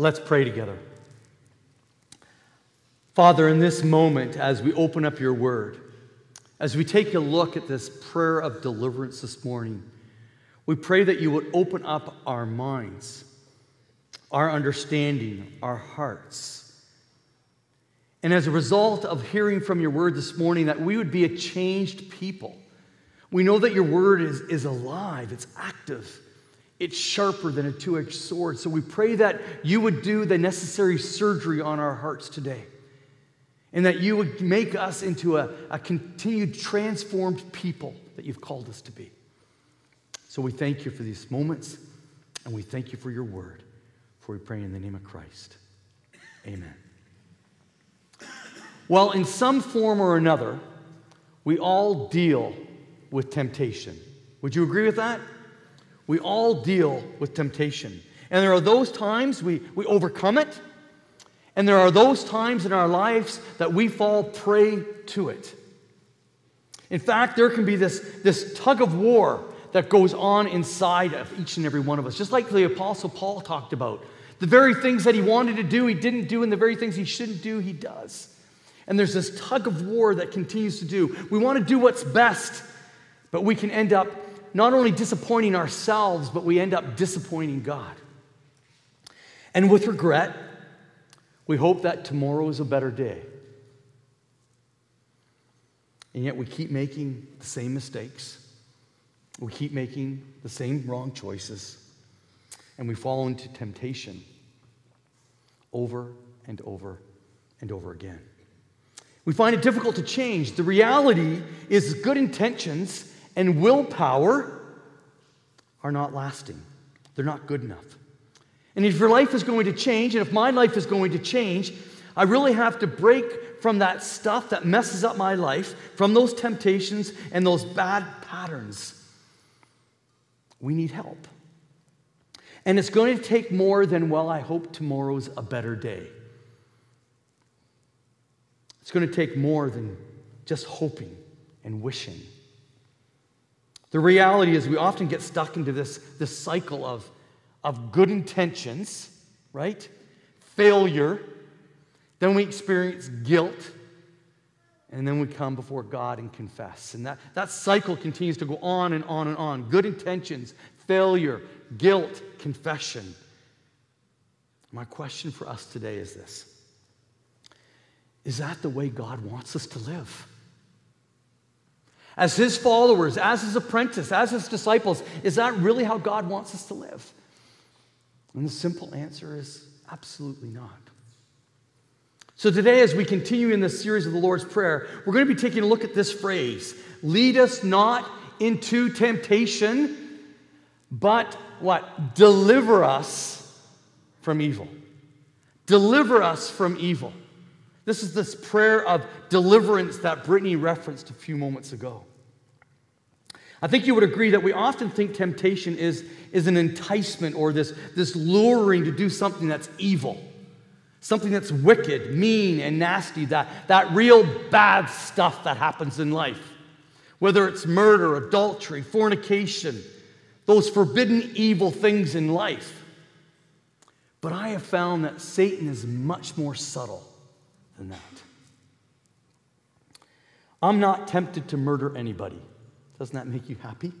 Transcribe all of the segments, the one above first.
Let's pray together. Father, in this moment, as we open up your word, as we take a look at this prayer of deliverance this morning, we pray that you would open up our minds, our understanding, our hearts. And as a result of hearing from your word this morning, that we would be a changed people. We know that your word is, is alive, it's active, it's sharper than a two edged sword. So we pray that you would do the necessary surgery on our hearts today and that you would make us into a, a continued transformed people that you've called us to be. So we thank you for these moments and we thank you for your word. For we pray in the name of Christ. Amen. Well, in some form or another, we all deal with temptation. Would you agree with that? We all deal with temptation. And there are those times we, we overcome it, and there are those times in our lives that we fall prey to it. In fact, there can be this, this tug of war that goes on inside of each and every one of us, just like the Apostle Paul talked about. The very things that he wanted to do, he didn't do, and the very things he shouldn't do, he does. And there's this tug of war that continues to do. We want to do what's best, but we can end up not only disappointing ourselves, but we end up disappointing God. And with regret, we hope that tomorrow is a better day. And yet we keep making the same mistakes. We keep making the same wrong choices. And we fall into temptation over and over and over again. We find it difficult to change. The reality is good intentions and willpower are not lasting, they're not good enough. And if your life is going to change, and if my life is going to change, I really have to break from that stuff that messes up my life, from those temptations and those bad patterns. We need help. And it's going to take more than, well, I hope tomorrow's a better day. It's going to take more than just hoping and wishing. The reality is, we often get stuck into this, this cycle of of good intentions, right? Failure. Then we experience guilt. And then we come before God and confess. And that, that cycle continues to go on and on and on. Good intentions, failure, guilt, confession. My question for us today is this Is that the way God wants us to live? As His followers, as His apprentice, as His disciples, is that really how God wants us to live? And the simple answer is absolutely not. So, today, as we continue in this series of the Lord's Prayer, we're going to be taking a look at this phrase lead us not into temptation, but what? Deliver us from evil. Deliver us from evil. This is this prayer of deliverance that Brittany referenced a few moments ago. I think you would agree that we often think temptation is, is an enticement or this, this luring to do something that's evil, something that's wicked, mean, and nasty, that, that real bad stuff that happens in life. Whether it's murder, adultery, fornication, those forbidden evil things in life. But I have found that Satan is much more subtle than that. I'm not tempted to murder anybody. Doesn't that make you happy?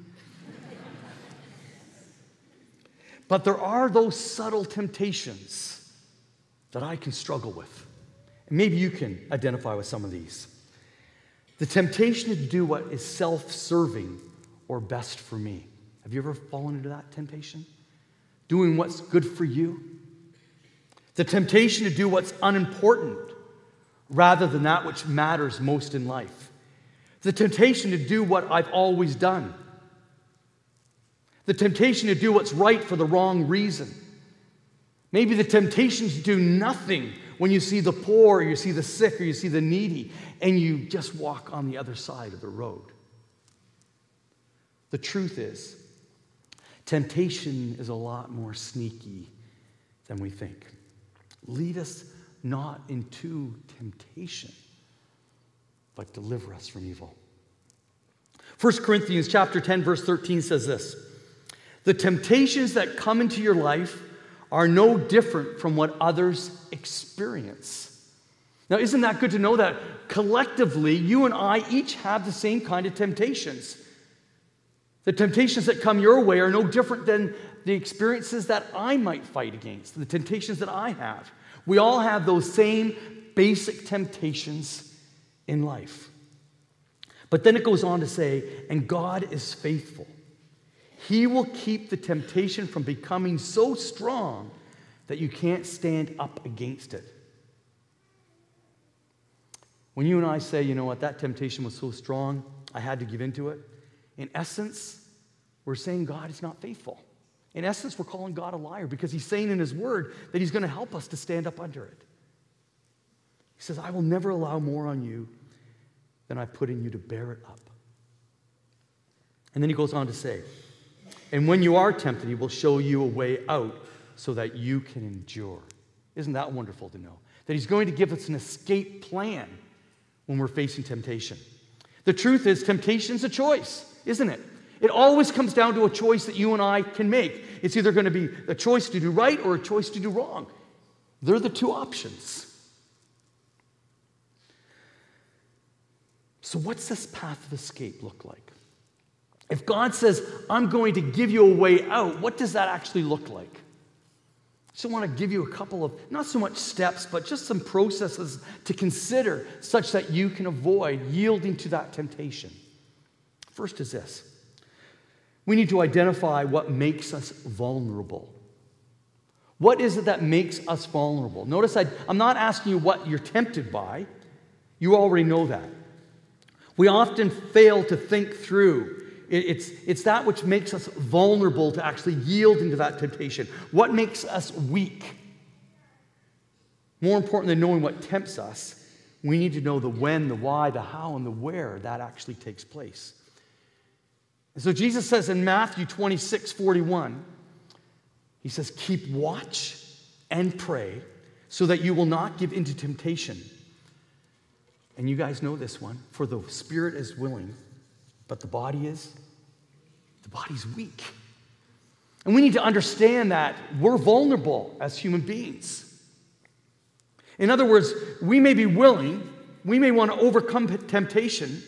but there are those subtle temptations that I can struggle with. And maybe you can identify with some of these. The temptation to do what is self serving or best for me. Have you ever fallen into that temptation? Doing what's good for you? The temptation to do what's unimportant rather than that which matters most in life. The temptation to do what I've always done. The temptation to do what's right for the wrong reason. Maybe the temptation to do nothing when you see the poor, or you see the sick, or you see the needy, and you just walk on the other side of the road. The truth is, temptation is a lot more sneaky than we think. Lead us not into temptation but deliver us from evil. 1 Corinthians chapter 10 verse 13 says this: "The temptations that come into your life are no different from what others experience. Now, isn't that good to know that collectively, you and I each have the same kind of temptations? The temptations that come your way are no different than the experiences that I might fight against, the temptations that I have. We all have those same basic temptations in life. But then it goes on to say, and God is faithful. He will keep the temptation from becoming so strong that you can't stand up against it. When you and I say, you know what, that temptation was so strong, I had to give into it, in essence, we're saying God is not faithful. In essence, we're calling God a liar because he's saying in his word that he's going to help us to stand up under it. He says, I will never allow more on you than I put in you to bear it up. And then he goes on to say, and when you are tempted, he will show you a way out so that you can endure. Isn't that wonderful to know? That he's going to give us an escape plan when we're facing temptation. The truth is, temptation's a choice, isn't it? It always comes down to a choice that you and I can make. It's either going to be a choice to do right or a choice to do wrong. They're the two options. So, what's this path of escape look like? If God says, I'm going to give you a way out, what does that actually look like? So, I want to give you a couple of, not so much steps, but just some processes to consider such that you can avoid yielding to that temptation. First is this we need to identify what makes us vulnerable. What is it that makes us vulnerable? Notice I, I'm not asking you what you're tempted by, you already know that. We often fail to think through. It's, it's that which makes us vulnerable to actually yield into that temptation. What makes us weak? More important than knowing what tempts us, we need to know the when, the why, the how, and the where that actually takes place. And so Jesus says in Matthew 26 41, He says, Keep watch and pray so that you will not give into temptation. And you guys know this one. For the spirit is willing, but the body is, the body's weak. And we need to understand that we're vulnerable as human beings. In other words, we may be willing, we may want to overcome temptation,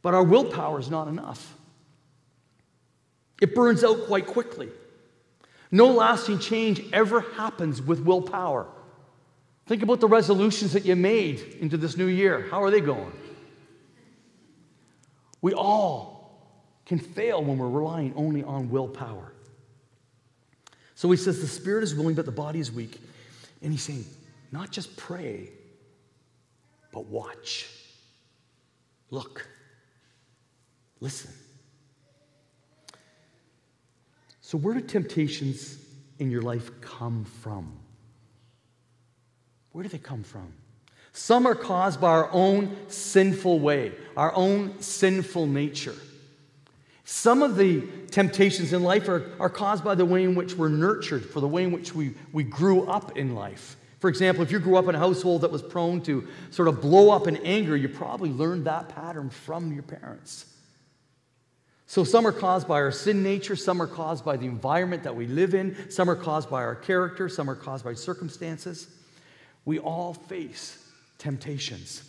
but our willpower is not enough. It burns out quite quickly. No lasting change ever happens with willpower. Think about the resolutions that you made into this new year. How are they going? We all can fail when we're relying only on willpower. So he says the spirit is willing, but the body is weak. And he's saying, not just pray, but watch. Look. Listen. So, where do temptations in your life come from? Where do they come from? Some are caused by our own sinful way, our own sinful nature. Some of the temptations in life are, are caused by the way in which we're nurtured, for the way in which we, we grew up in life. For example, if you grew up in a household that was prone to sort of blow up in anger, you probably learned that pattern from your parents. So, some are caused by our sin nature, some are caused by the environment that we live in, some are caused by our character, some are caused by circumstances. We all face temptations.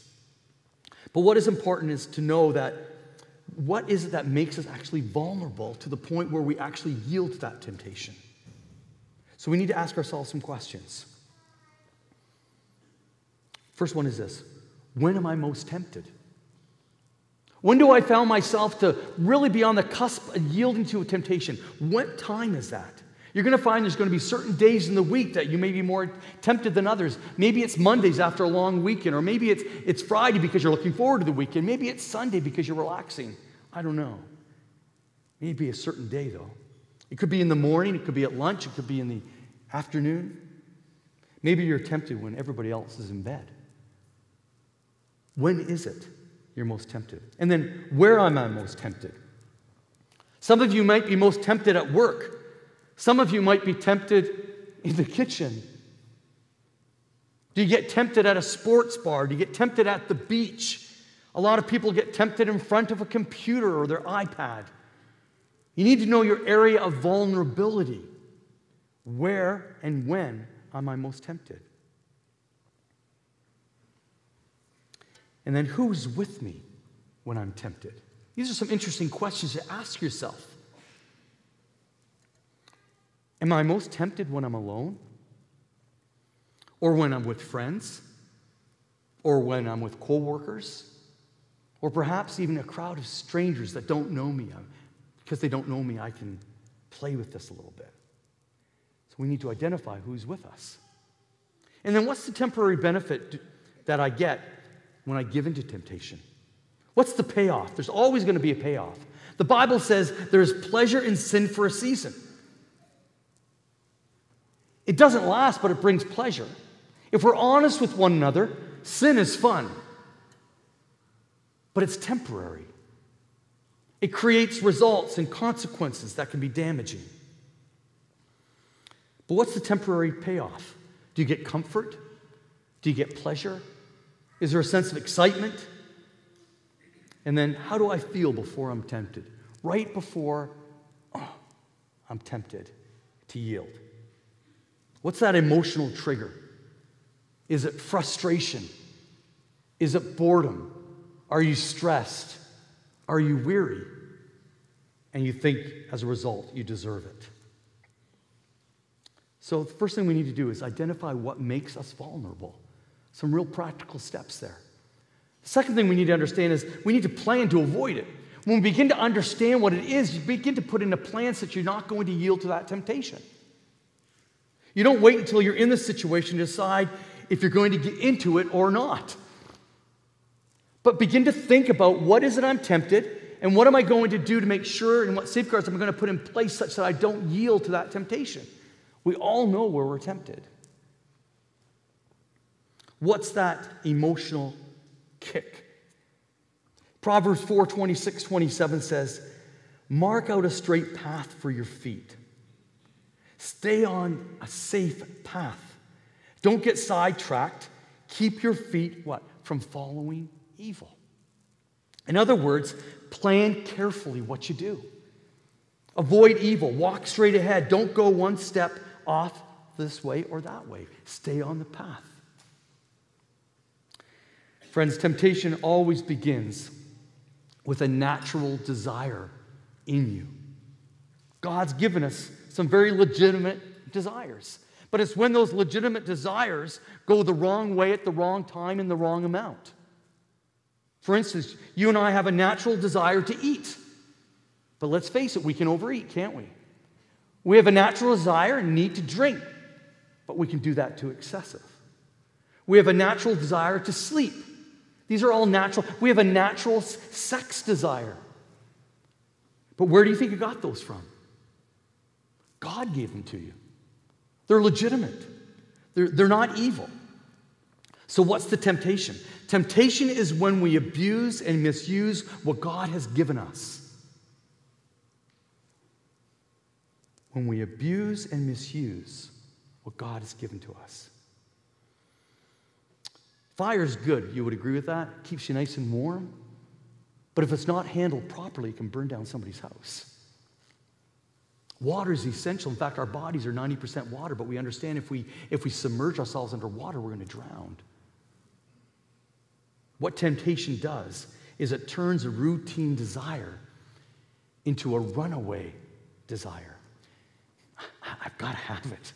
But what is important is to know that what is it that makes us actually vulnerable to the point where we actually yield to that temptation? So we need to ask ourselves some questions. First one is this When am I most tempted? When do I found myself to really be on the cusp of yielding to a temptation? What time is that? You're going to find there's going to be certain days in the week that you may be more tempted than others. Maybe it's Mondays after a long weekend, or maybe it's, it's Friday because you're looking forward to the weekend. Maybe it's Sunday because you're relaxing. I don't know. Maybe a certain day, though. It could be in the morning, it could be at lunch, it could be in the afternoon. Maybe you're tempted when everybody else is in bed. When is it you're most tempted? And then, where am I most tempted? Some of you might be most tempted at work. Some of you might be tempted in the kitchen. Do you get tempted at a sports bar? Do you get tempted at the beach? A lot of people get tempted in front of a computer or their iPad. You need to know your area of vulnerability. Where and when am I most tempted? And then who's with me when I'm tempted? These are some interesting questions to ask yourself. Am I most tempted when I'm alone? Or when I'm with friends? Or when I'm with coworkers? Or perhaps even a crowd of strangers that don't know me. Um, because they don't know me, I can play with this a little bit. So we need to identify who's with us. And then what's the temporary benefit that I get when I give into temptation? What's the payoff? There's always going to be a payoff. The Bible says there's pleasure in sin for a season. It doesn't last, but it brings pleasure. If we're honest with one another, sin is fun, but it's temporary. It creates results and consequences that can be damaging. But what's the temporary payoff? Do you get comfort? Do you get pleasure? Is there a sense of excitement? And then, how do I feel before I'm tempted? Right before oh, I'm tempted to yield. What's that emotional trigger? Is it frustration? Is it boredom? Are you stressed? Are you weary? And you think as a result you deserve it. So, the first thing we need to do is identify what makes us vulnerable. Some real practical steps there. The second thing we need to understand is we need to plan to avoid it. When we begin to understand what it is, you begin to put into plans that you're not going to yield to that temptation. You don't wait until you're in the situation to decide if you're going to get into it or not. But begin to think about what is it I'm tempted and what am I going to do to make sure and what safeguards am I going to put in place such that I don't yield to that temptation. We all know where we're tempted. What's that emotional kick? Proverbs 4 26, 27 says, Mark out a straight path for your feet. Stay on a safe path. Don't get sidetracked. Keep your feet what? From following evil. In other words, plan carefully what you do. Avoid evil. Walk straight ahead. Don't go one step off this way or that way. Stay on the path. Friends, temptation always begins with a natural desire in you. God's given us some very legitimate desires. But it's when those legitimate desires go the wrong way at the wrong time in the wrong amount. For instance, you and I have a natural desire to eat. But let's face it, we can overeat, can't we? We have a natural desire and need to drink, but we can do that too excessive. We have a natural desire to sleep. These are all natural. We have a natural sex desire. But where do you think you got those from? God gave them to you. They're legitimate, they're, they're not evil. So, what's the temptation? Temptation is when we abuse and misuse what God has given us. when we abuse and misuse what God has given to us. Fire is good. You would agree with that? Keeps you nice and warm. But if it's not handled properly, it can burn down somebody's house. Water is essential. In fact, our bodies are 90% water, but we understand if we, if we submerge ourselves under water, we're going to drown. What temptation does is it turns a routine desire into a runaway desire. I've got to have it.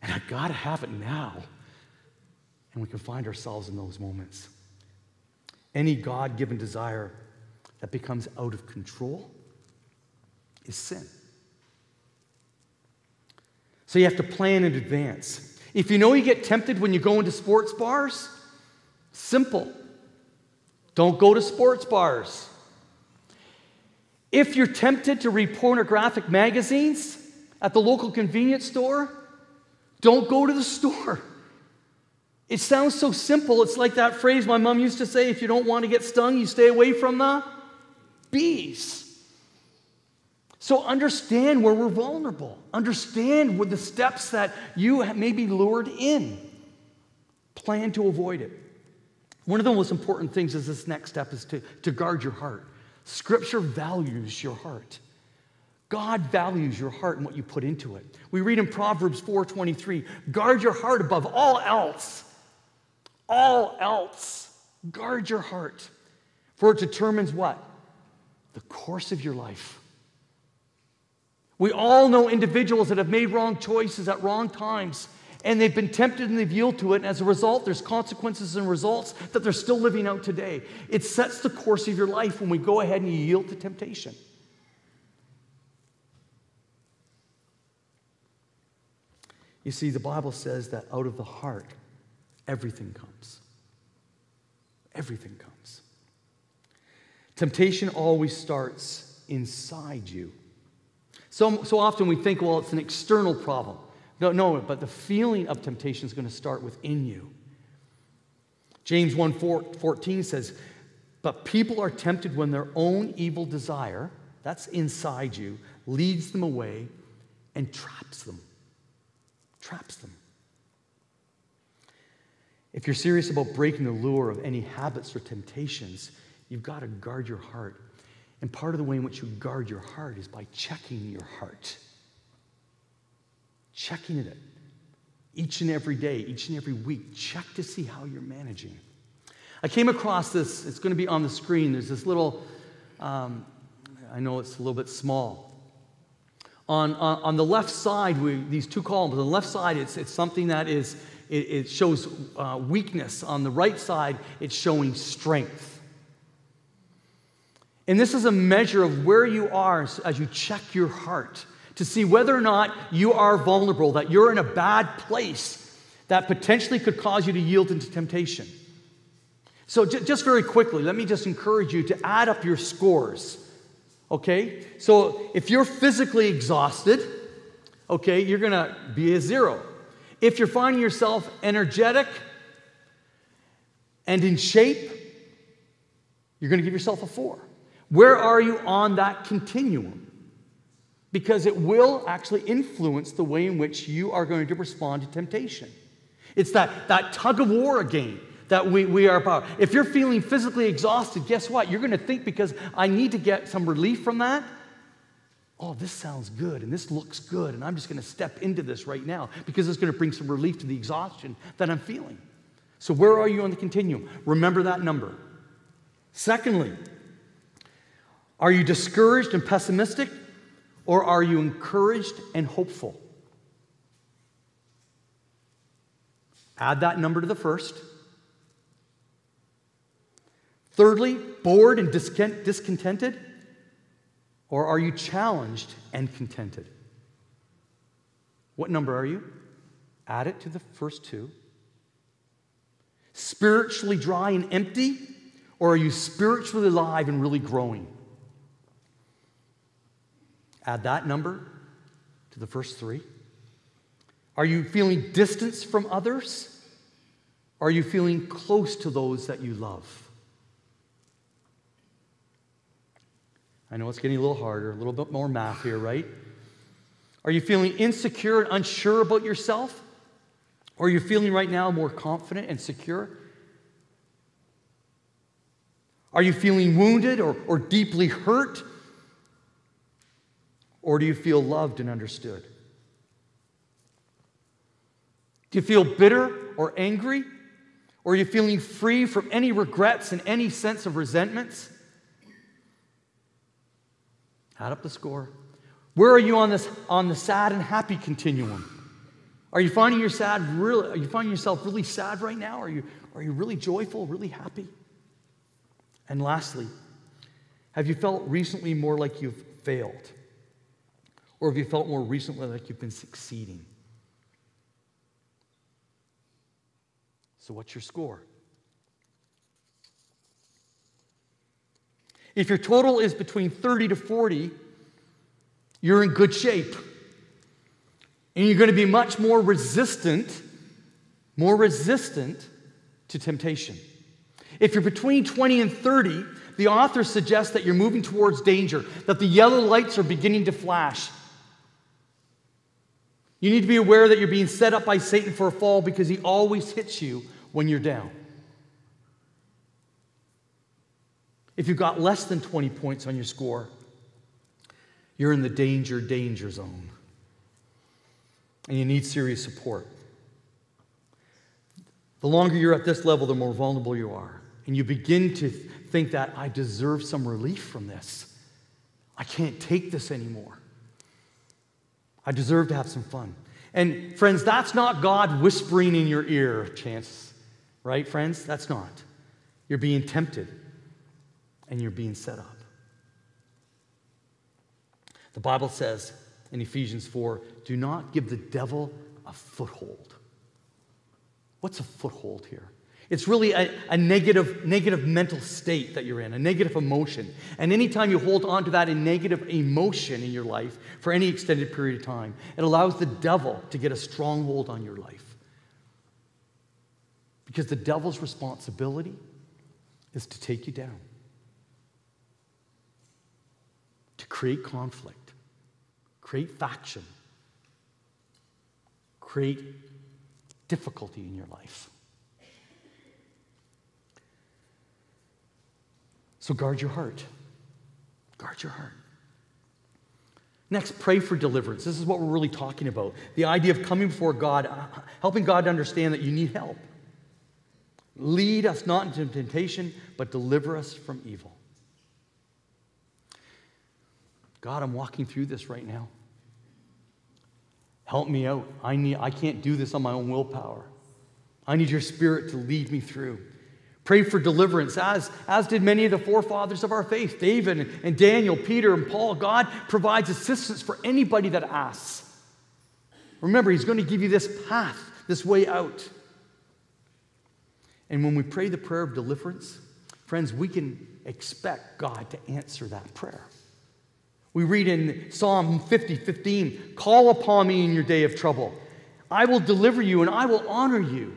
And I've got to have it now. And we can find ourselves in those moments. Any God given desire that becomes out of control is sin. So you have to plan in advance. If you know you get tempted when you go into sports bars, simple. Don't go to sports bars. If you're tempted to read pornographic magazines, at the local convenience store, don't go to the store. It sounds so simple. It's like that phrase my mom used to say if you don't want to get stung, you stay away from the bees. So understand where we're vulnerable. Understand what the steps that you may be lured in. Plan to avoid it. One of the most important things is this next step is to, to guard your heart. Scripture values your heart. God values your heart and what you put into it. We read in Proverbs 4:23, guard your heart above all else. All else. Guard your heart. For it determines what? The course of your life. We all know individuals that have made wrong choices at wrong times and they've been tempted and they've yielded to it. And as a result, there's consequences and results that they're still living out today. It sets the course of your life when we go ahead and you yield to temptation. You see, the Bible says that out of the heart, everything comes. Everything comes. Temptation always starts inside you. So, so often we think, well, it's an external problem. No, no, but the feeling of temptation is going to start within you. James 1 14 says, But people are tempted when their own evil desire, that's inside you, leads them away and traps them traps them. If you're serious about breaking the lure of any habits or temptations, you've got to guard your heart. And part of the way in which you guard your heart is by checking your heart. Checking it each and every day, each and every week. Check to see how you're managing. I came across this, it's going to be on the screen. There's this little, um, I know it's a little bit small, on, on, on the left side, we, these two columns, on the left side, it's, it's something that is, it, it shows uh, weakness. On the right side, it's showing strength. And this is a measure of where you are as you check your heart to see whether or not you are vulnerable, that you're in a bad place that potentially could cause you to yield into temptation. So, j- just very quickly, let me just encourage you to add up your scores. Okay? So if you're physically exhausted, okay, you're to be a zero. If you're finding yourself energetic and in shape, you're to give yourself a four. Where are you on that continuum? Because it will actually influence the way in which you are going to respond to temptation. It's that, that tug of war again that we, we are about. If you're feeling physically exhausted, guess what? You're going to think because I need to get some relief from that. Oh, this sounds good and this looks good, and I'm just going to step into this right now because it's going to bring some relief to the exhaustion that I'm feeling. So, where are you on the continuum? Remember that number. Secondly, are you discouraged and pessimistic, or are you encouraged and hopeful? Add that number to the first. Thirdly, bored and discontented? Or are you challenged and contented? What number are you? Add it to the first two. Spiritually dry and empty? Or are you spiritually alive and really growing? Add that number to the first three. Are you feeling distance from others? Are you feeling close to those that you love? I know it's getting a little harder, a little bit more math here, right? Are you feeling insecure and unsure about yourself? Or are you feeling right now more confident and secure? Are you feeling wounded or, or deeply hurt? Or do you feel loved and understood? Do you feel bitter or angry? Or are you feeling free from any regrets and any sense of resentments? Add up the score. Where are you on this on the sad and happy continuum? Are you finding your sad really are you finding yourself really sad right now? Are you are you really joyful, really happy? And lastly, have you felt recently more like you've failed? Or have you felt more recently like you've been succeeding? So, what's your score? If your total is between 30 to 40, you're in good shape. And you're going to be much more resistant, more resistant to temptation. If you're between 20 and 30, the author suggests that you're moving towards danger, that the yellow lights are beginning to flash. You need to be aware that you're being set up by Satan for a fall because he always hits you when you're down. If you've got less than 20 points on your score, You're in the danger, danger zone. And you need serious support. The longer you're at this level, the more vulnerable you are. And you begin to think that I deserve some relief from this. I can't take this anymore. I deserve to have some fun. And friends, that's not God whispering in your ear, chance, right, friends? That's not. You're being tempted and you're being set up. The Bible says in Ephesians 4 do not give the devil a foothold. What's a foothold here? It's really a, a, negative, negative mental state that you're in, a negative emotion. And anytime you hold on to that negative emotion in your life for any extended period of time, it allows the devil to get a stronghold on your life. Because the devil's responsibility is to take you down, to create conflict, create faction, create difficulty in your life. So guard your heart. Guard your heart. Next, pray for deliverance. This is what we're really talking about. The idea of coming before God, uh, helping God to understand that you need help. Lead us not into temptation, but deliver us from evil. God, I'm walking through this right now. Help me out. I, need, I can't do this on my own willpower. I need your spirit to lead me through. Pray for deliverance, as, as did many of the forefathers of our faith David and Daniel, Peter and Paul. God provides assistance for anybody that asks. Remember, He's going to give you this path, this way out. And when we pray the prayer of deliverance, friends, we can expect God to answer that prayer. We read in Psalm 50 15, call upon me in your day of trouble. I will deliver you and I will honor you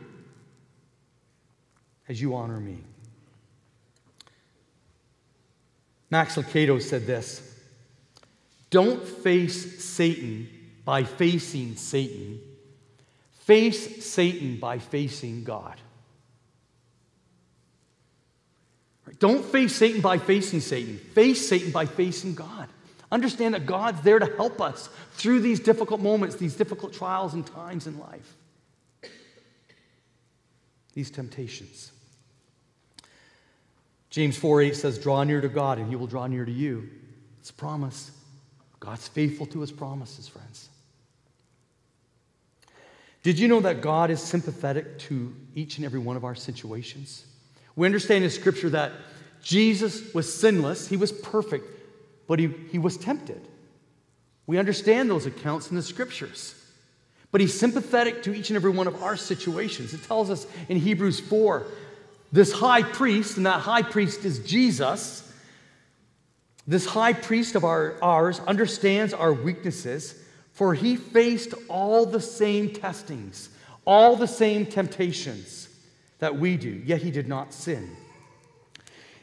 as you honor me. Max Lucado said this Don't face Satan by facing Satan, face Satan by facing God. Don't face Satan by facing Satan. Face Satan by facing God. Understand that God's there to help us through these difficult moments, these difficult trials and times in life, these temptations. James 4 8 says, Draw near to God, and he will draw near to you. It's a promise. God's faithful to his promises, friends. Did you know that God is sympathetic to each and every one of our situations? We understand in Scripture that Jesus was sinless, he was perfect, but he, he was tempted. We understand those accounts in the Scriptures. But he's sympathetic to each and every one of our situations. It tells us in Hebrews 4 this high priest, and that high priest is Jesus, this high priest of our, ours understands our weaknesses, for he faced all the same testings, all the same temptations that we do, yet he did not sin.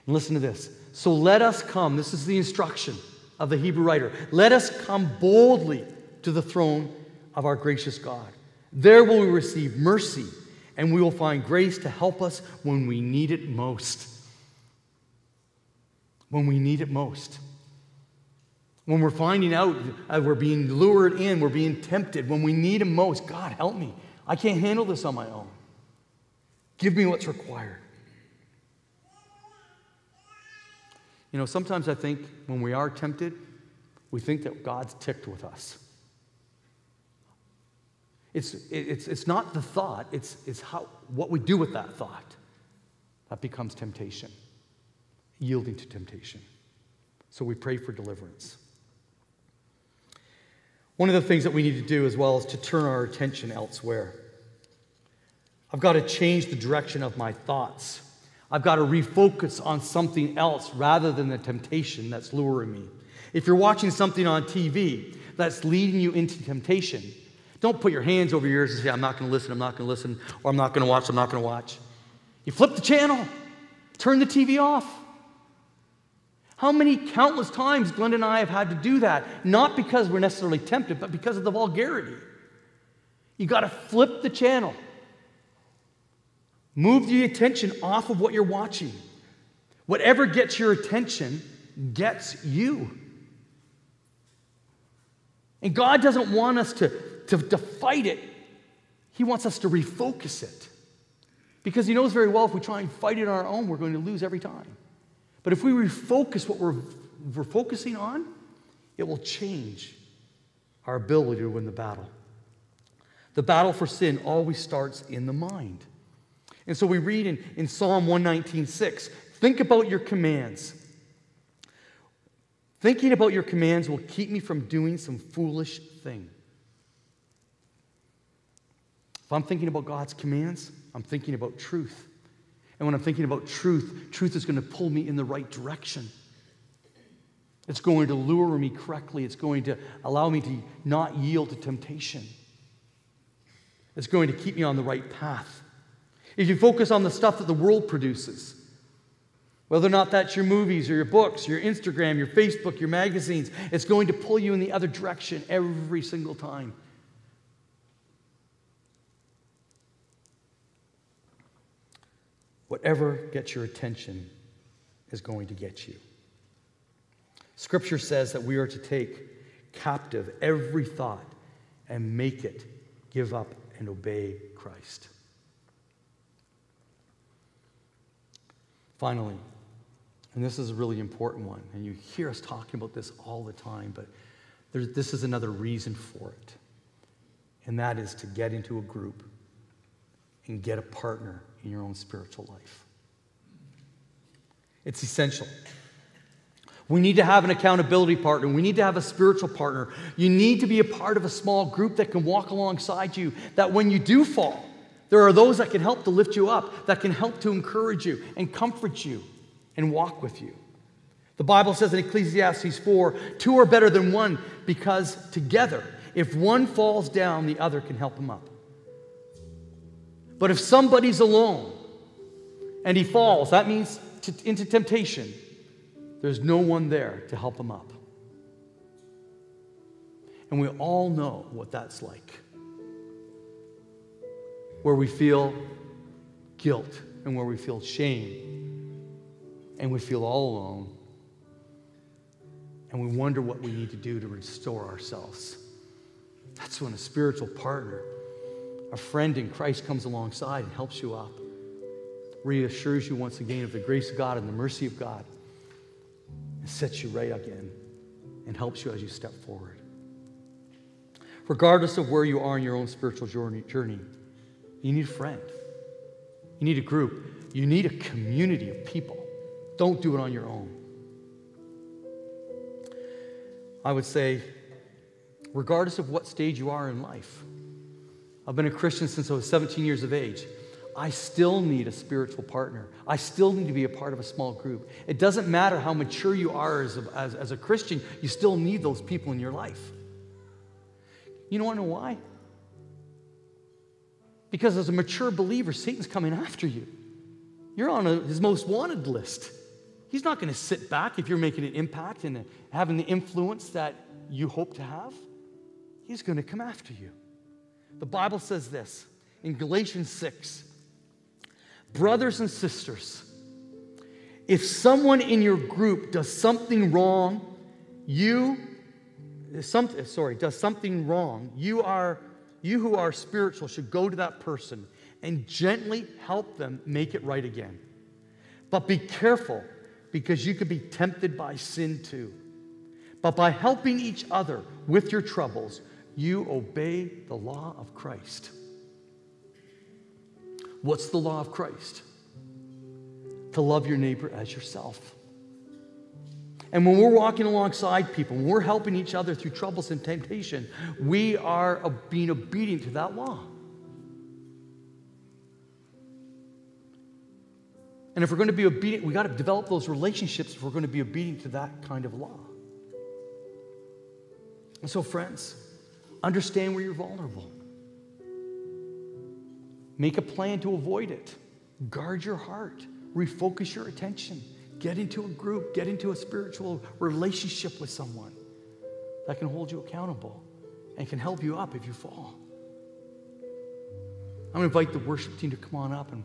And listen to this. So let us come, this is the instruction of the Hebrew writer. Let us come boldly to the throne of our gracious God. There will we receive mercy, and we will find grace to help us when we need it most. When we need it most. When we're finding out uh, we're being lured in, we're being tempted, when we need Him most, God, help me. I can't handle this on my own. Give me what's required. You know, sometimes I think when we are tempted, we think that God's ticked with us. It's, it's, it's not the thought, it's, it's how, what we do with that thought that becomes temptation, yielding to temptation. So we pray for deliverance. One of the things that we need to do as well is to turn our attention elsewhere. I've got to change the direction of my thoughts. I've got to refocus on something else rather than the temptation that's luring me. If you're watching something on TV that's leading you into temptation, don't put your hands over your ears and say, I'm not going to listen, I'm not going to listen, or I'm not going to watch, I'm not going to watch. You flip the channel, turn the TV off. How many countless times Glenda and I have had to do that? Not because we're necessarily tempted, but because of the vulgarity. You got to flip the channel. Move the attention off of what you're watching. Whatever gets your attention gets you. And God doesn't want us to, to, to fight it, He wants us to refocus it. Because He knows very well if we try and fight it on our own, we're going to lose every time. But if we refocus what we're, we're focusing on, it will change our ability to win the battle. The battle for sin always starts in the mind. And so we read in, in Psalm 119 6 think about your commands. Thinking about your commands will keep me from doing some foolish thing. If I'm thinking about God's commands, I'm thinking about truth. And when I'm thinking about truth, truth is going to pull me in the right direction. It's going to lure me correctly. It's going to allow me to not yield to temptation. It's going to keep me on the right path. If you focus on the stuff that the world produces, whether or not that's your movies or your books, your Instagram, your Facebook, your magazines, it's going to pull you in the other direction every single time. Whatever gets your attention is going to get you. Scripture says that we are to take captive every thought and make it give up and obey Christ. Finally, and this is a really important one, and you hear us talking about this all the time, but this is another reason for it. And that is to get into a group and get a partner in your own spiritual life. It's essential. We need to have an accountability partner. We need to have a spiritual partner. You need to be a part of a small group that can walk alongside you, that when you do fall, there are those that can help to lift you up, that can help to encourage you and comfort you and walk with you. The Bible says in Ecclesiastes 4 two are better than one because together, if one falls down, the other can help him up. But if somebody's alone and he falls, that means into temptation there's no one there to help him up. And we all know what that's like. Where we feel guilt and where we feel shame and we feel all alone and we wonder what we need to do to restore ourselves. That's when a spiritual partner, a friend in Christ comes alongside and helps you up, reassures you once again of the grace of God and the mercy of God and sets you right again and helps you as you step forward. Regardless of where you are in your own spiritual journey, journey you need a friend. You need a group. You need a community of people. Don't do it on your own. I would say, regardless of what stage you are in life, I've been a Christian since I was 17 years of age. I still need a spiritual partner. I still need to be a part of a small group. It doesn't matter how mature you are as a, as, as a Christian, you still need those people in your life. You don't want to know why? Because as a mature believer, Satan's coming after you. You're on a, his most wanted list. He's not going to sit back if you're making an impact and having the influence that you hope to have. He's going to come after you. The Bible says this in Galatians 6 Brothers and sisters, if someone in your group does something wrong, you, some, sorry, does something wrong, you are, you who are spiritual should go to that person and gently help them make it right again. But be careful because you could be tempted by sin too. But by helping each other with your troubles, you obey the law of Christ. What's the law of Christ? To love your neighbor as yourself. And when we're walking alongside people, when we're helping each other through troubles and temptation, we are being obedient to that law. And if we're going to be obedient, we got to develop those relationships if we're going to be obedient to that kind of law. And so, friends, understand where you're vulnerable. Make a plan to avoid it. Guard your heart. Refocus your attention. Get into a group, get into a spiritual relationship with someone that can hold you accountable and can help you up if you fall. I'm going to invite the worship team to come on up and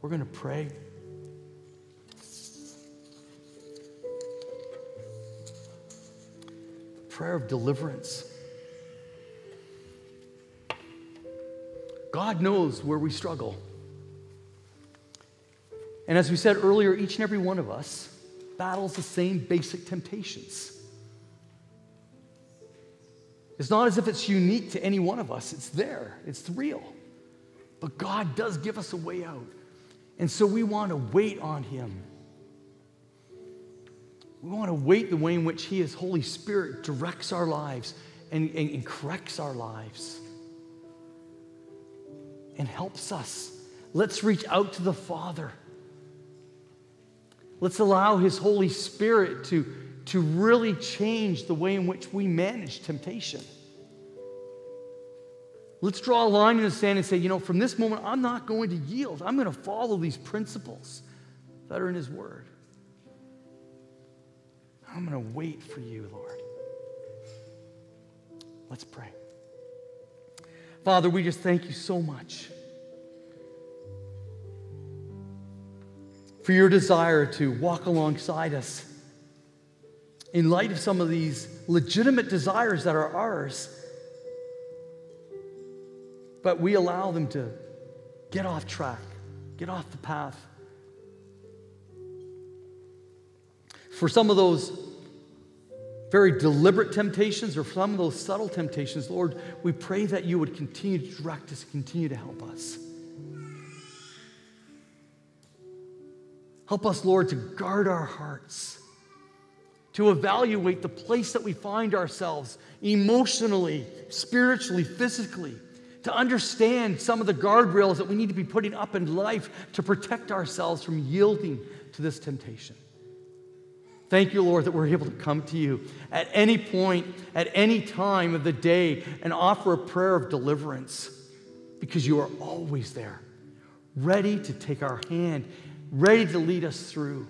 we're going to pray. Prayer of deliverance. God knows where we struggle. And as we said earlier, each and every one of us battles the same basic temptations. It's not as if it's unique to any one of us, it's there, it's real. But God does give us a way out. And so we want to wait on Him. We want to wait the way in which He, His Holy Spirit, directs our lives and, and, and corrects our lives and helps us. Let's reach out to the Father. Let's allow His Holy Spirit to, to really change the way in which we manage temptation. Let's draw a line in the sand and say, you know, from this moment, I'm not going to yield. I'm going to follow these principles that are in His Word. I'm going to wait for you, Lord. Let's pray. Father, we just thank you so much for your desire to walk alongside us in light of some of these legitimate desires that are ours, but we allow them to get off track, get off the path. For some of those very deliberate temptations or some of those subtle temptations, Lord, we pray that you would continue to direct us, continue to help us. Help us, Lord, to guard our hearts, to evaluate the place that we find ourselves emotionally, spiritually, physically, to understand some of the guardrails that we need to be putting up in life to protect ourselves from yielding to this temptation. Thank you, Lord, that we're able to come to you at any point, at any time of the day, and offer a prayer of deliverance because you are always there, ready to take our hand, ready to lead us through.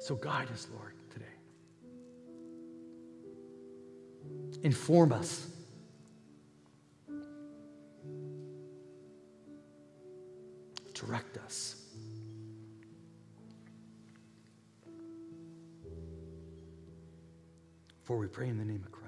So guide us, Lord, today. Inform us direct us. For we pray in the name of Christ.